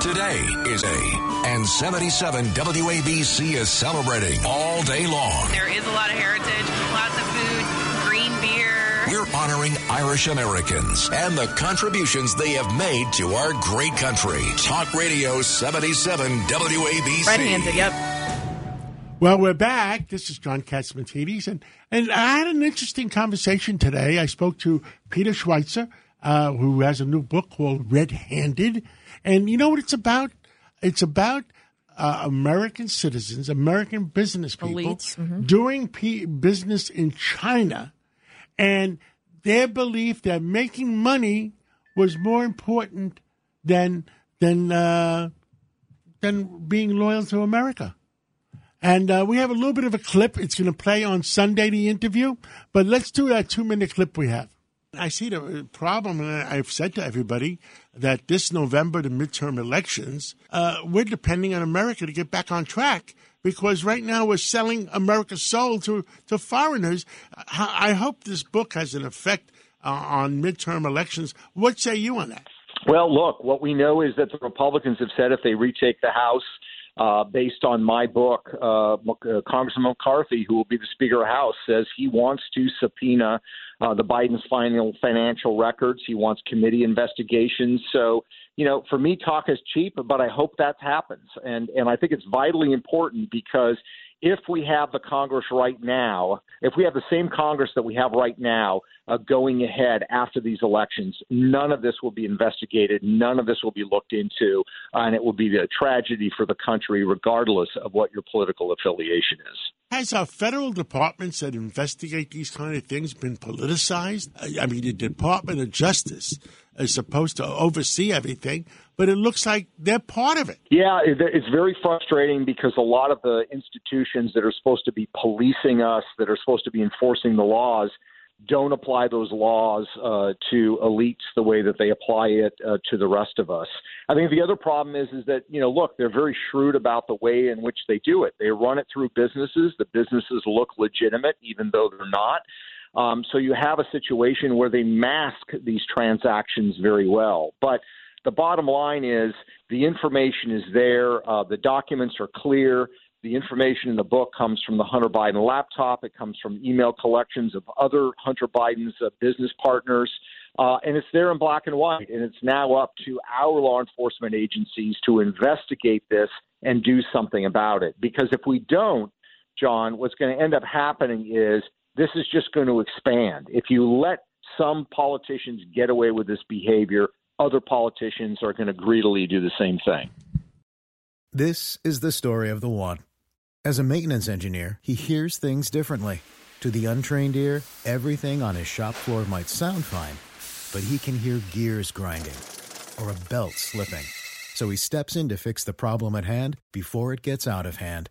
Today is a, and 77 WABC is celebrating all day long. There is a lot of heritage, lots of food, green beer. We're honoring Irish Americans and the contributions they have made to our great country. Talk Radio 77 WABC. Red handed, yep. Well, we're back. This is John Catsimatidis, and and I had an interesting conversation today. I spoke to Peter Schweizer, uh, who has a new book called Red Handed, and you know what it's about? It's about uh, American citizens, American business people mhm. doing p- business in China, and their belief that making money was more important than than uh, than being loyal to America. And uh, we have a little bit of a clip. It's going to play on Sunday, the interview. But let's do that two minute clip we have. I see the problem, and I've said to everybody that this November, the midterm elections, uh, we're depending on America to get back on track because right now we're selling America's soul to, to foreigners. I hope this book has an effect uh, on midterm elections. What say you on that? Well, look, what we know is that the Republicans have said if they retake the House, uh, based on my book, uh, uh, Congressman McCarthy, who will be the Speaker of the House, says he wants to subpoena uh, the Biden's final financial records. He wants committee investigations. So, you know, for me, talk is cheap, but I hope that happens, and and I think it's vitally important because if we have the Congress right now, if we have the same Congress that we have right now uh, going ahead after these elections, none of this will be investigated, none of this will be looked into, uh, and it will be a tragedy for the country, regardless of what your political affiliation is. Has our federal departments that investigate these kind of things been politicized? I I mean, the Department of Justice is supposed to oversee everything, but it looks like they're part of it. Yeah, it's very frustrating because a lot of the institutions that are supposed to be policing us, that are supposed to be enforcing the laws, don't apply those laws uh, to elites the way that they apply it uh, to the rest of us. I think the other problem is is that you know, look, they're very shrewd about the way in which they do it. They run it through businesses. The businesses look legitimate, even though they're not. Um, so you have a situation where they mask these transactions very well, but the bottom line is the information is there. Uh, the documents are clear. The information in the book comes from the Hunter Biden laptop. It comes from email collections of other Hunter Biden's uh, business partners. Uh, and it's there in black and white. And it's now up to our law enforcement agencies to investigate this and do something about it. Because if we don't, John, what's going to end up happening is this is just going to expand. If you let some politicians get away with this behavior, other politicians are going to greedily do the same thing. This is the story of the one. As a maintenance engineer, he hears things differently. To the untrained ear, everything on his shop floor might sound fine, but he can hear gears grinding or a belt slipping. So he steps in to fix the problem at hand before it gets out of hand.